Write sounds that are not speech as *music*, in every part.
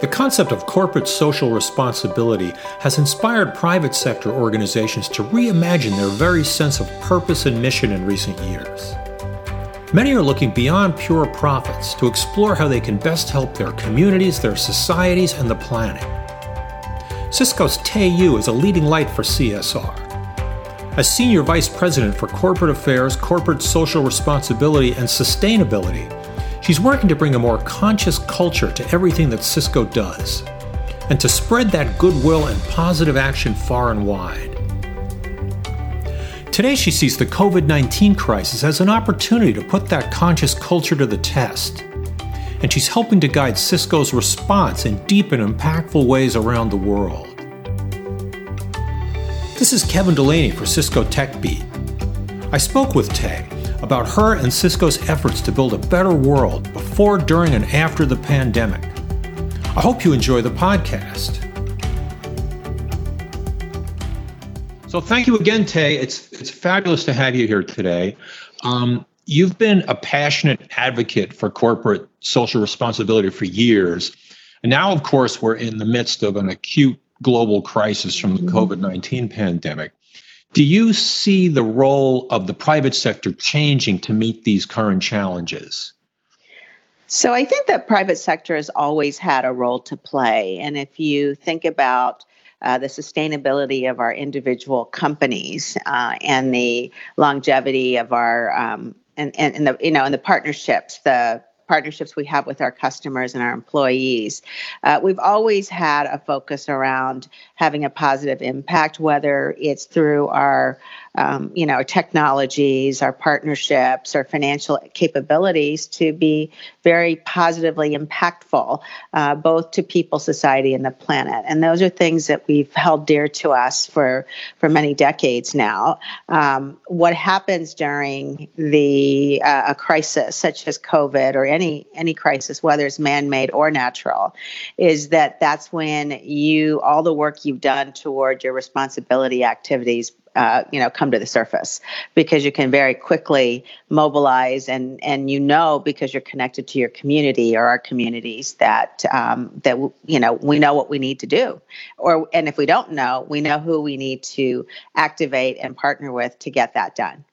The concept of corporate social responsibility has inspired private sector organizations to reimagine their very sense of purpose and mission in recent years. Many are looking beyond pure profits to explore how they can best help their communities, their societies, and the planet. Cisco's Tae Yoo is a leading light for CSR. As Senior Vice President for Corporate Affairs, Corporate Social Responsibility, and Sustainability, She's working to bring a more conscious culture to everything that Cisco does, and to spread that goodwill and positive action far and wide. Today, she sees the COVID 19 crisis as an opportunity to put that conscious culture to the test. And she's helping to guide Cisco's response in deep and impactful ways around the world. This is Kevin Delaney for Cisco Tech Beat. I spoke with Tae about her and Cisco's efforts to build a better world before, during, and after the pandemic. I hope you enjoy the podcast. So, thank you again, Tae. It's it's fabulous to have you here today. Um, you've been a passionate advocate for corporate social responsibility for years, and now, of course, we're in the midst of an acute global crisis from the mm-hmm. COVID nineteen pandemic. Do you see the role of the private sector changing to meet these current challenges? So I think that private sector has always had a role to play. And if you think about uh, the sustainability of our individual companies uh, and the longevity of our um, and, and, and the you know and the partnerships the partnerships we have with our customers and our employees. Uh, we've always had a focus around having a positive impact, whether it's through our um, you know, technologies, our partnerships, our financial capabilities to be very positively impactful, uh, both to people, society, and the planet. And those are things that we've held dear to us for for many decades now. Um, what happens during the uh, a crisis such as COVID or any any crisis, whether it's man-made or natural, is that that's when you all the work you've done toward your responsibility activities uh, you know come to the surface because you can very quickly mobilize and and you know because you're connected to your community or our communities that um, that you know we know what we need to do. Or and if we don't know we know who we need to activate and partner with to get that done.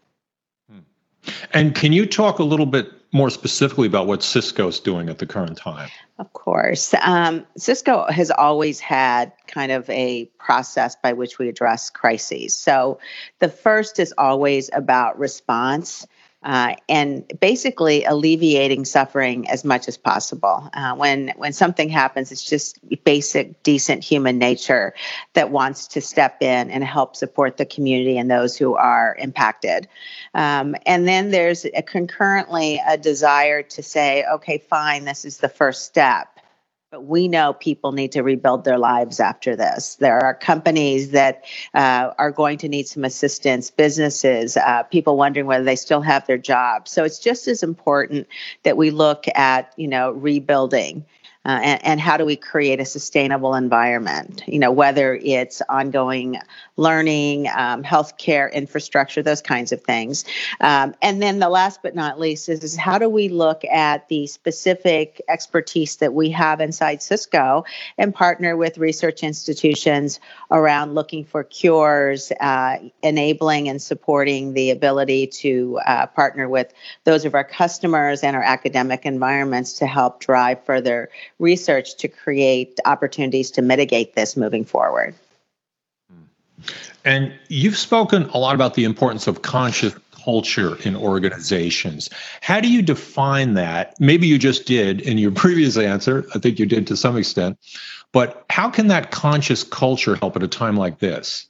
And can you talk a little bit more specifically about what Cisco's doing at the current time? Of course. Um, Cisco has always had kind of a process by which we address crises. So the first is always about response uh, and basically alleviating suffering as much as possible. Uh, when when something happens, it's just basic, decent human nature that wants to step in and help support the community and those who are impacted. Um, and then there's a concurrently a desire to say, okay, fine, this is the first step but we know people need to rebuild their lives after this. There are companies that uh, are going to need some assistance, businesses, uh, people wondering whether they still have their jobs. So it's just as important that we look at, you know, rebuilding uh, and, and, how do we create a sustainable environment? You know, whether it's ongoing learning, um, healthcare infrastructure, those kinds of things. Um, and then the last but not least is, is how do we look at the specific expertise that we have inside Cisco and partner with research institutions around looking for cures, uh, enabling and supporting the ability to uh, partner with those of our customers and our academic environments to help drive further research to create opportunities to mitigate this moving forward. And you've spoken a lot about the importance of conscious culture in organizations. How do you define that? Maybe you just did in your *laughs* previous answer. I think you did to some extent. But how can that conscious culture help at a time like this?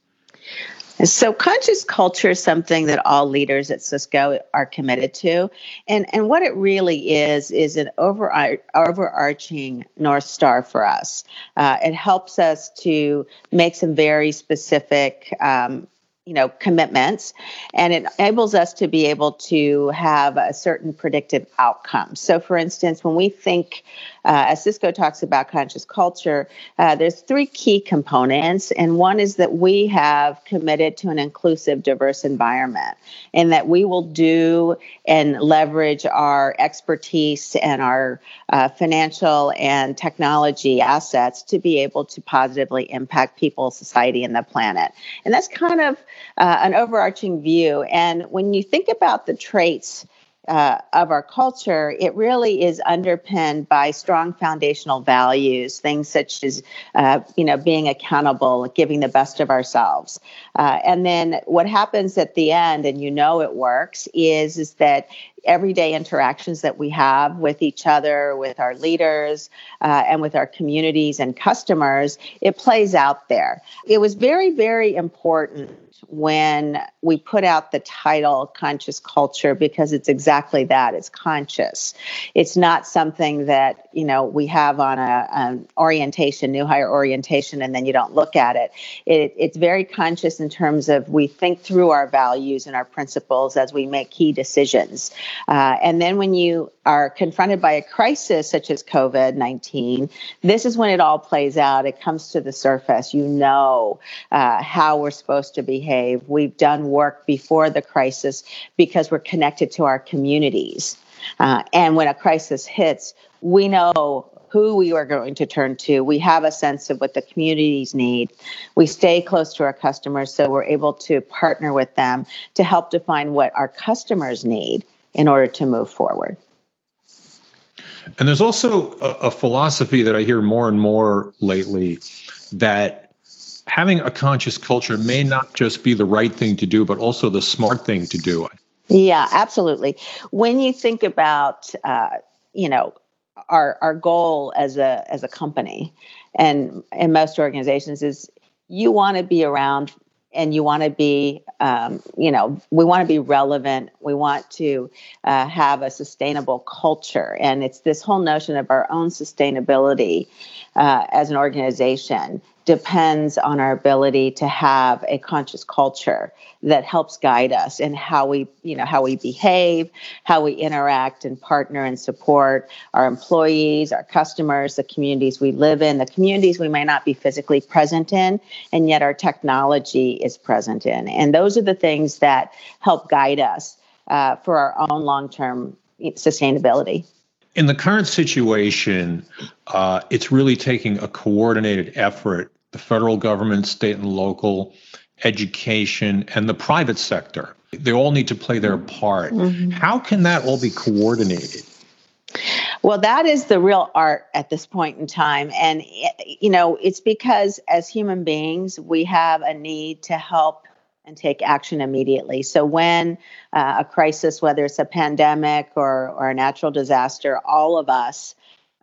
So conscious culture is something that all leaders at Cisco are committed to. And, and what it really is, is an over, overarching North Star for us. Uh, it helps us to make some very specific um, you know commitments and it enables us to be able to have a certain predictive outcome. So for instance when we think uh, as cisco talks about conscious culture uh, there's three key components and one is that we have committed to an inclusive diverse environment and that we will do and leverage our expertise and our uh, financial and technology assets to be able to positively impact people society and the planet. And that's kind of uh, an overarching view. And when you think about the traits uh, of our culture, it really is underpinned by strong foundational values, things such as, uh, you know, being accountable, giving the best of ourselves. Uh, and then what happens at the end, and you know it works, is, is that everyday interactions that we have with each other, with our leaders, uh, and with our communities and customers, it plays out there. It was very, very important when we put out the title conscious culture because it's exactly that it's conscious it's not something that you know we have on a an orientation new hire orientation and then you don't look at it. it it's very conscious in terms of we think through our values and our principles as we make key decisions uh, and then when you are confronted by a crisis such as covid-19 this is when it all plays out it comes to the surface you know uh, how we're supposed to behave behave. We've done work before the crisis because we're connected to our communities. Uh, and when a crisis hits, we know who we are going to turn to. We have a sense of what the communities need. We stay close to our customers so we're able to partner with them to help define what our customers need in order to move forward. And there's also a, a philosophy that I hear more and more lately that having a conscious culture may not just be the right thing to do, but also the smart thing to do. Yeah, absolutely. When you think about, uh, you know, our our goal as a as a company, and in most organizations is you want to be around and you want to be, um, you know, we want to be relevant. We want to uh, have a sustainable culture. And it's this whole notion of our own sustainability uh, as an organization depends on our ability to have a conscious culture that helps guide us in how we you know how we behave how we interact and partner and support our employees our customers the communities we live in the communities we may not be physically present in and yet our technology is present in. And those are the things that help guide us uh, for our own long-term sustainability. In the current situation, uh, it's really taking a coordinated effort the federal government, state and local, education, and the private sector. They all need to play their part. Mm-hmm. How can that all be coordinated? Well, that is the real art at this point in time. And, you know, it's because as human beings, we have a need to help and take action immediately. So, when uh, a crisis, whether it's a pandemic or, or a natural disaster, all of us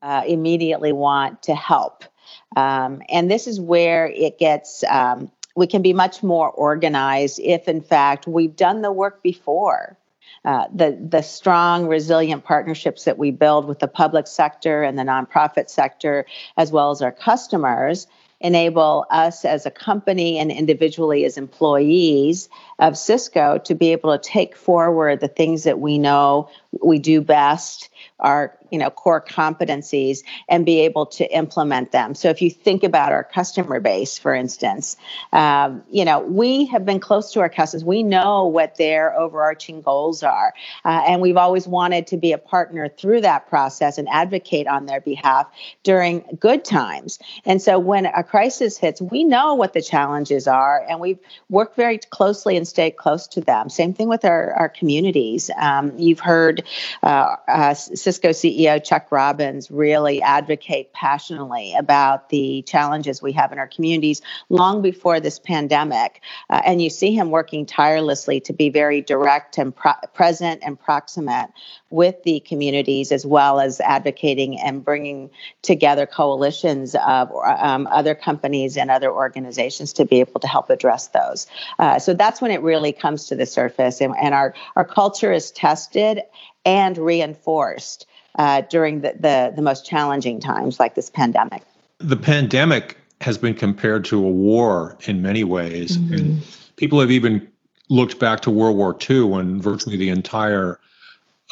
uh, immediately want to help. Um, and this is where it gets, um, we can be much more organized if, in fact, we've done the work before. Uh, the the strong, resilient partnerships that we build with the public sector and the nonprofit sector, as well as our customers, enable us as a company and individually as employees of Cisco to be able to take forward the things that we know we do best our you know core competencies and be able to implement them. So if you think about our customer base for instance um, you know we have been close to our customers. We know what their overarching goals are uh, and we've always wanted to be a partner through that process and advocate on their behalf during good times. And so when a crisis hits we know what the challenges are and we've worked very closely and stayed close to them. Same thing with our, our communities. Um, you've heard uh, uh, Cisco CEO Chuck Robbins really advocate passionately about the challenges we have in our communities long before this pandemic. Uh, and you see him working tirelessly to be very direct and pro- present and proximate with the communities, as well as advocating and bringing together coalitions of um, other companies and other organizations to be able to help address those. Uh, so that's when it really comes to the surface, and, and our, our culture is tested and reinforced uh, during the, the, the most challenging times like this pandemic. The pandemic has been compared to a war in many ways. Mm-hmm. And people have even looked back to World War II when virtually the entire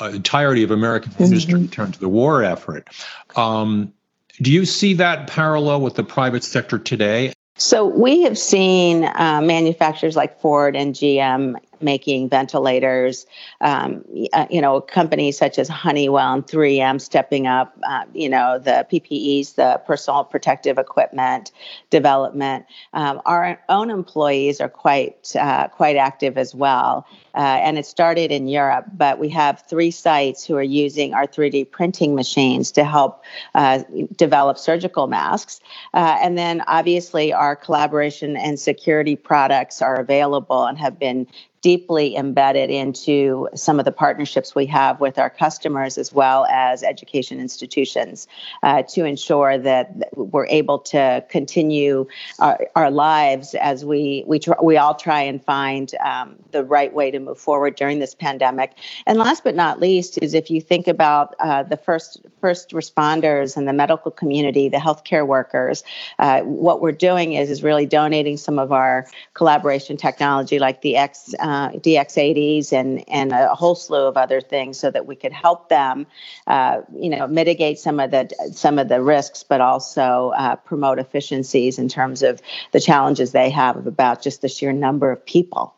uh, entirety of American mm-hmm. industry turned to the war effort. Um, do you see that parallel with the private sector today? So we have seen uh, manufacturers like Ford and GM making ventilators. Um, uh, you know, companies such as Honeywell and 3M stepping up. Uh, you know, the PPEs, the personal protective equipment development. Um, our own employees are quite uh, quite active as well. Uh, and it started in Europe, but we have three sites who are using our 3D printing machines to help uh, develop surgical masks. Uh, and then obviously, our collaboration and security products are available and have been deeply embedded into some of the partnerships we have with our customers as well as education institutions uh, to ensure that we're able to continue our, our lives as we we tr- we all try and find um, the right way to move forward during this pandemic. And last but not least is if you think about uh, the first first responders and the medical community, the healthcare workers, uh, what we're doing is is really donating some of our collaboration technology like the X. Uh, uh, DX80s and and a whole slew of other things, so that we could help them, uh, you know, mitigate some of the some of the risks, but also uh, promote efficiencies in terms of the challenges they have about just the sheer number of people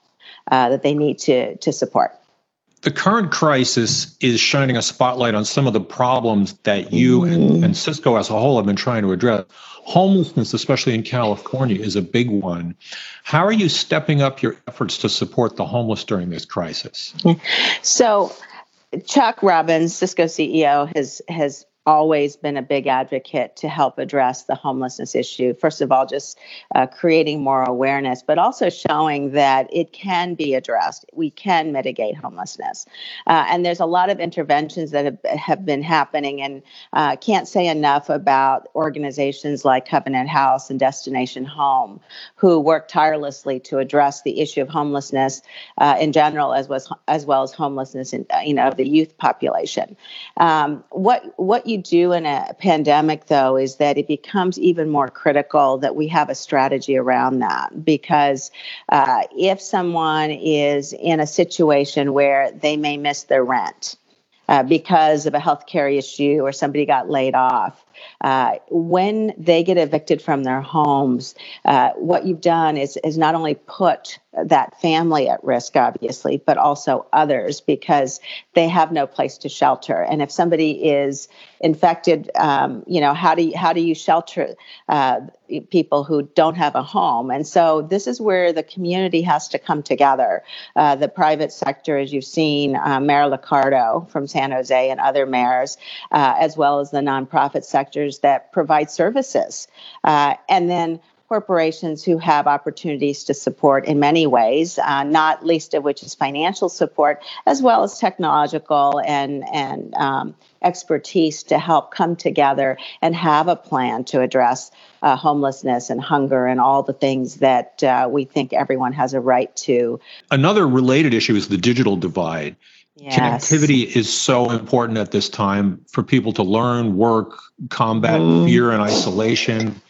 uh, that they need to to support. The current crisis is shining a spotlight on some of the problems that you mm-hmm. and, and Cisco as a whole have been trying to address. Homelessness, especially in California, is a big one. How are you stepping up your efforts to support the homeless during this crisis? So, Chuck Robbins, Cisco CEO, has has always been a big advocate to help address the homelessness issue. First of all, just uh, creating more awareness, but also showing that it can be addressed. We can mitigate homelessness. Uh, and there's a lot of interventions that have, have been happening, and uh, can't say enough about organizations like Covenant House and Destination Home, who work tirelessly to address the issue of homelessness uh, in general, as was as well as homelessness in you know the youth population. Um, what what you you do in a pandemic, though, is that it becomes even more critical that we have a strategy around that. Because uh, if someone is in a situation where they may miss their rent, uh, because of a healthcare issue or somebody got laid off. Uh, when they get evicted from their homes, uh, what you've done is is not only put that family at risk, obviously, but also others because they have no place to shelter. And if somebody is infected, um, you know, how do you, how do you shelter uh, people who don't have a home? And so this is where the community has to come together. Uh, the private sector, as you've seen, uh, Mayor Liccardo from San Jose and other mayors, uh, as well as the nonprofit sectors that provide services, uh, and then corporations who have opportunities to support in many ways, uh, not least of which is financial support, as well as technological and and um, expertise to help come together and have a plan to address uh, homelessness and hunger and all the things that uh, we think everyone has a right to. Another related issue is the digital divide. Yes. Connectivity is so important at this time for people to learn, work, combat mm. fear and isolation.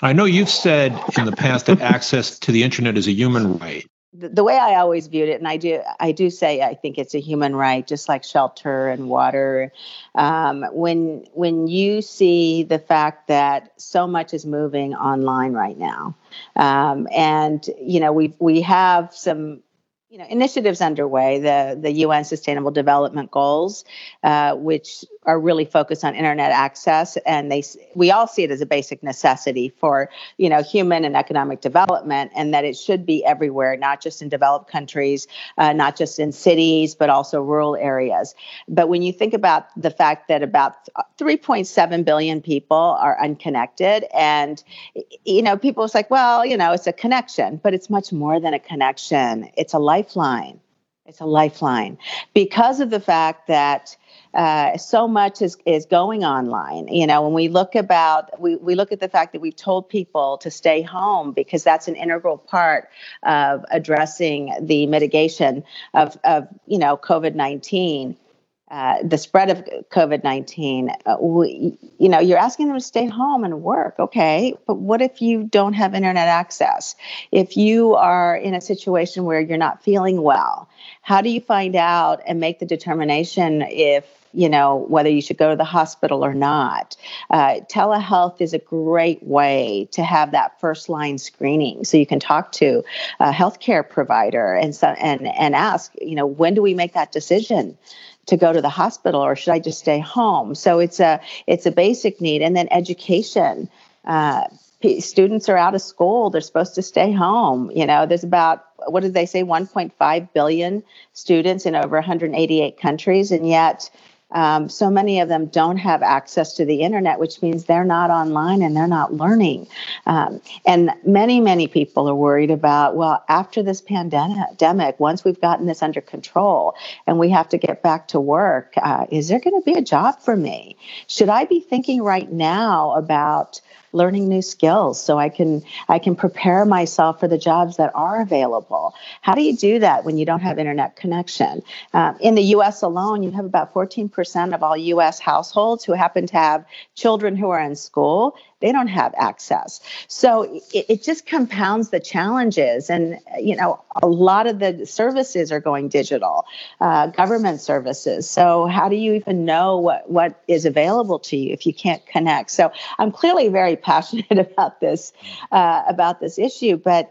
I know you've said in the past that access to the internet is a human right. The, way I always viewed it, and I do, I do say I think it's a human right, just like shelter and water. Um, when when you see the fact that so much is moving online right now, um, and you know we we have some you know initiatives underway the the UN Sustainable Development Goals, uh, which are really focused on internet access, and they we all see it as a basic necessity for you know human and economic development, and that it should be everywhere, not just in developed countries, uh, not just in cities, but also rural areas. But when you think about the fact that about 3.7 billion people are unconnected, and you know people it's like, well, you know, it's a connection, but it's much more than a connection. It's a life lifeline. It's a lifeline because of the fact that uh, so much is, is going online. You know, when we look about we, we look at the fact that we've told people to stay home because that's an integral part of addressing the mitigation of, of you know COVID nineteen. Uh, the spread of COVID 19, uh, you know, you're asking them to stay home and work. Okay. But what if you don't have internet access? If you are in a situation where you're not feeling well, how do you find out and make the determination if you know, whether you should go to the hospital or not. Uh, telehealth is a great way to have that first line screening so you can talk to a healthcare provider and, so, and, and ask, you know, when do we make that decision? to go to the hospital or should I just stay home? So it's a it's a basic need, and then education. Uh, students are out of school; they're supposed to stay home. You know, there's about what did they say, 1.5 billion students in over 188 countries, and yet um, so many of them don't have access to the internet, which means they're not online and they're not learning. Um, and many, many people are worried about, well, after this pandemic, once we've gotten this under control and we have to get back to work, uh, is there going to be a job for me? Should I be thinking right now about learning new skills so I can I can prepare myself for the jobs that are available. How do you do that when you don't have internet connection? Um, in the U.S. alone, you have about 14% of all U.S. households who happen to have children who are in school they don't have access. So it, it, just compounds the challenges. And, you know, a lot of the services are going digital, uh, government services. So how do you even know what, what is available to you if you can't connect? So I'm clearly very passionate *laughs* about this, uh, about this issue, but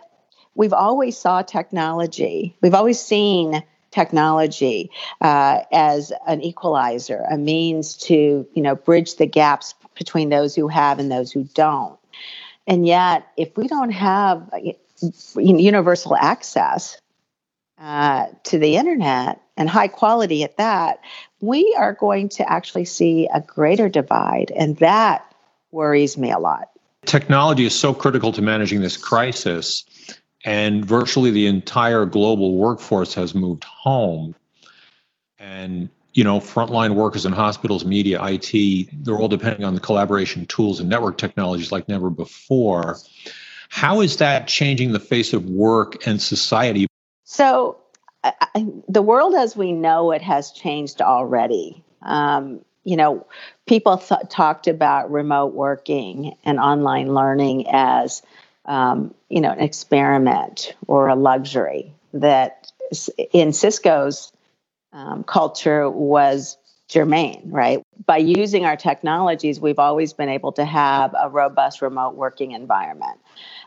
we've always saw technology. We've always seen technology uh, as an equalizer, a means to you know bridge the gaps between those who have and those who don't. And yet, if we don't have universal access uh, to the internet and high quality at that, we are going to actually see a greater divide. And that worries me a lot. Technology is so critical to managing this crisis, and virtually the entire global workforce has moved home. And you know, frontline workers in hospitals, media, IT, they're all depending on the collaboration tools and network technologies like never before. How is that changing the face of work and society? So, I, the world as we know it has changed already. Um, you know, people th- talked about remote working and online learning as, um, you know, an experiment or a luxury that in Cisco's um, culture was germane, right? By using our technologies, we've always been able to have a robust remote working environment.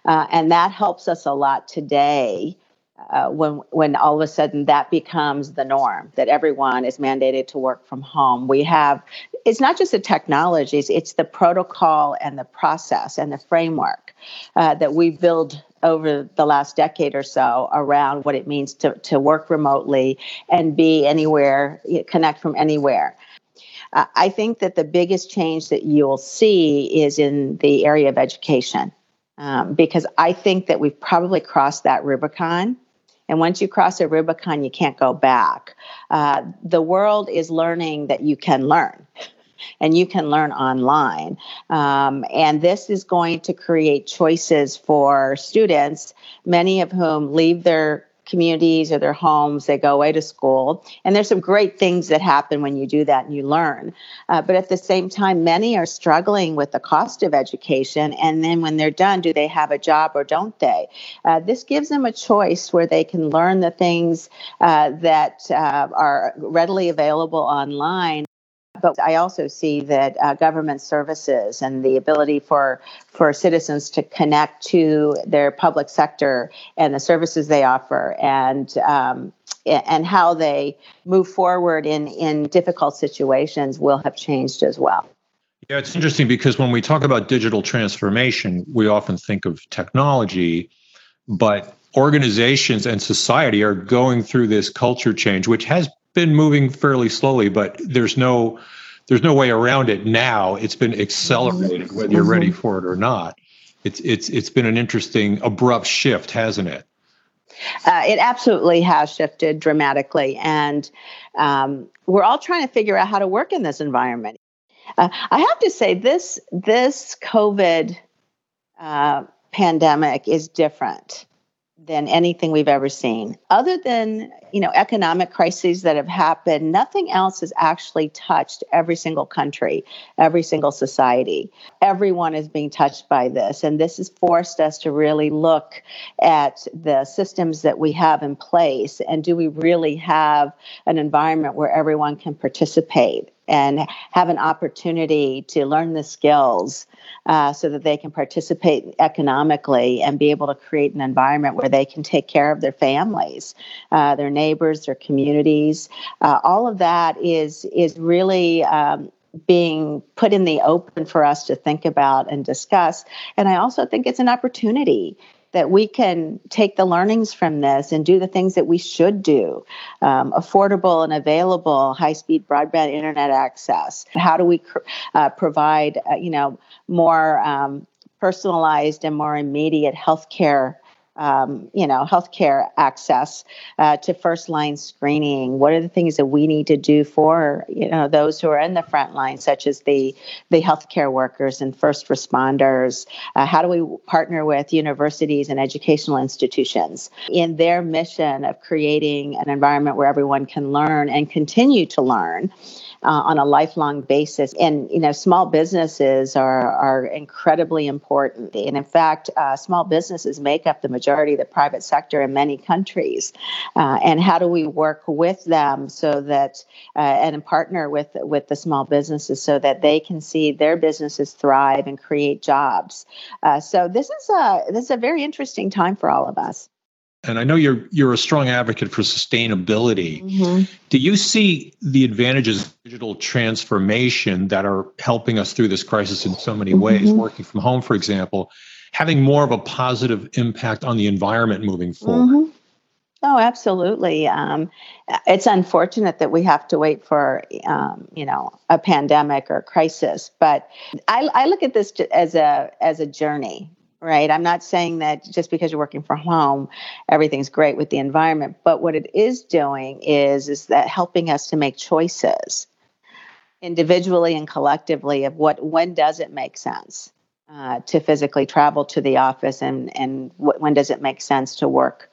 Uh, and that helps us a lot today uh, when when all of a sudden that becomes the norm that everyone is mandated to work from home. We have it's not just the technologies it's the protocol and the process and the framework uh, that we build over the last decade or so around what it means to, to work remotely and be anywhere connect from anywhere. Uh, i think that the biggest change that you'll see is in the area of education um, because i think that we've probably crossed that rubicon and once you cross a Rubicon, you can't go back. Uh, the world is learning that you can learn. *laughs* And you can learn online. Um, and this is going to create choices for students, many of whom leave their communities or their homes. They go away to school. And there's some great things that happen when you do that and you learn. Uh, but at the same time, many are struggling with the cost of education. And then when they're done, do they have a job or don't they? Uh, this gives them a choice where they can learn the things uh, that uh, are readily available online but I also see that uh, government services and the ability for for citizens to connect to their public sector and the services they offer and um, and how they move forward in in difficult situations will have changed as well. Yeah, it's interesting because when we talk about digital transformation, we often think of technology, but organizations and society are going through this culture change, which has been moving fairly slowly, but there's no there's no way around it now. It's been accelerated, whether you're ready mm-hmm. for it or not. It's it's it's been an interesting abrupt shift, hasn't it? Uh, it absolutely has shifted dramatically, and um, we're all trying to figure out how to work in this environment. Uh, I have to say this this COVID uh, pandemic is different than anything we've ever seen, other than you know economic crises that have happened nothing else has actually touched every single country every single society. Everyone is being touched by this and this has forced us to really look at the systems that we have in place and do we really have an environment where everyone can participate and have an opportunity to learn the skills uh, so that they can participate economically and be able to create an environment where they can take care of their families, uh, their neighbors, their communities. Uh, all of that is is really um, being put in the open for us to think about and discuss. And I also think it's an opportunity that we can take the learnings from this and do the things that we should do um, affordable and available high speed broadband internet access how do we uh, provide uh, you know more um, personalized and more immediate health care um, you know, healthcare access uh, to first line screening. What are the things that we need to do for you know those who are in the front line, such as the the healthcare workers and first responders? Uh, how do we partner with universities and educational institutions in their mission of creating an environment where everyone can learn and continue to learn? Uh, on a lifelong basis. And you know, small businesses are are incredibly important. And in fact, uh, small businesses make up the majority of the private sector in many countries. Uh, and how do we work with them so that uh, and partner with with the small businesses so that they can see their businesses thrive and create jobs? Uh, so this is a this is a very interesting time for all of us and I know you're you're a strong advocate for sustainability. Mm-hmm. Do you see the advantages of digital transformation that are helping us through this crisis in so many mm-hmm. ways, working from home, for example, having more of a positive impact on the environment moving forward? Mm-hmm. Oh, absolutely. Um, it's unfortunate that we have to wait for, um, you know, a pandemic or crisis, but I, I look at this as a as a journey right? I'm not saying that just because you're working from home, everything's great with the environment, but what it is doing is is that helping us to make choices individually and collectively of what when does it make sense uh, to physically travel to the office and and when does it make sense to work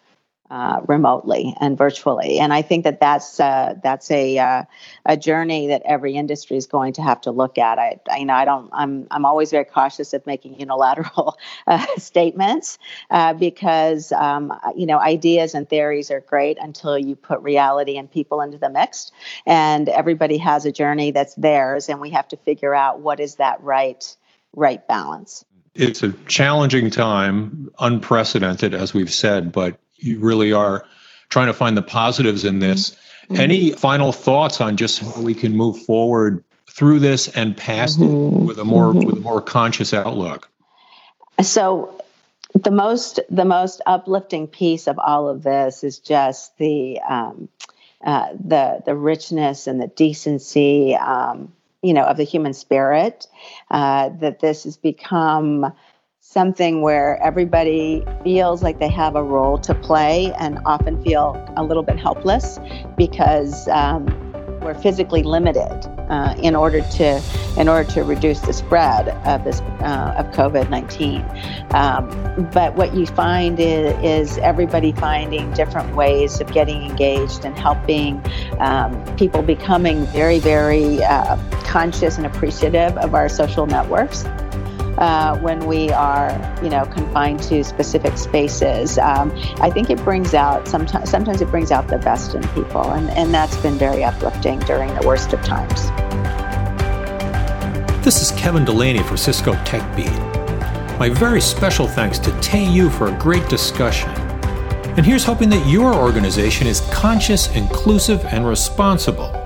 uh, remotely and virtually. And I think that that's uh, that's a uh, a journey that every industry is going to have to look at. I, I you know I don't I'm I'm always very cautious of making unilateral uh, *laughs* statements uh, because um, you know ideas and theories are great until you put reality and people into the mix. And everybody has a journey that's theirs, and we have to figure out what is that right right balance. It's a challenging time, unprecedented, as we've said, but you really are trying to find the positives in this. Mm-hmm. Any final thoughts on just how we can move forward through this and past mm-hmm. it with a more mm-hmm. with a more conscious outlook? So the most the most uplifting piece of all of this is just the um, uh, the the richness and the decency um, you know of the human spirit uh, that this has become something where everybody feels like they have a role to play and often feel a little bit helpless because um, we're physically limited uh, in order to in order to reduce the spread of this uh, of COVID nineteen. Um, but what you find is, is, everybody finding different ways of getting engaged and helping um, people becoming very very uh, conscious and appreciative of our social networks uh, when we are, you know, confined to specific spaces. Um, I think it brings out sometimes. Sometimes it brings out the best in people, and and that's been very uplifting during the worst of times. This is Kevin Delaney for Cisco Tech Beat. My very special thanks to Tae Yoo for a great discussion. And here's hoping that your organization is conscious, inclusive, and responsible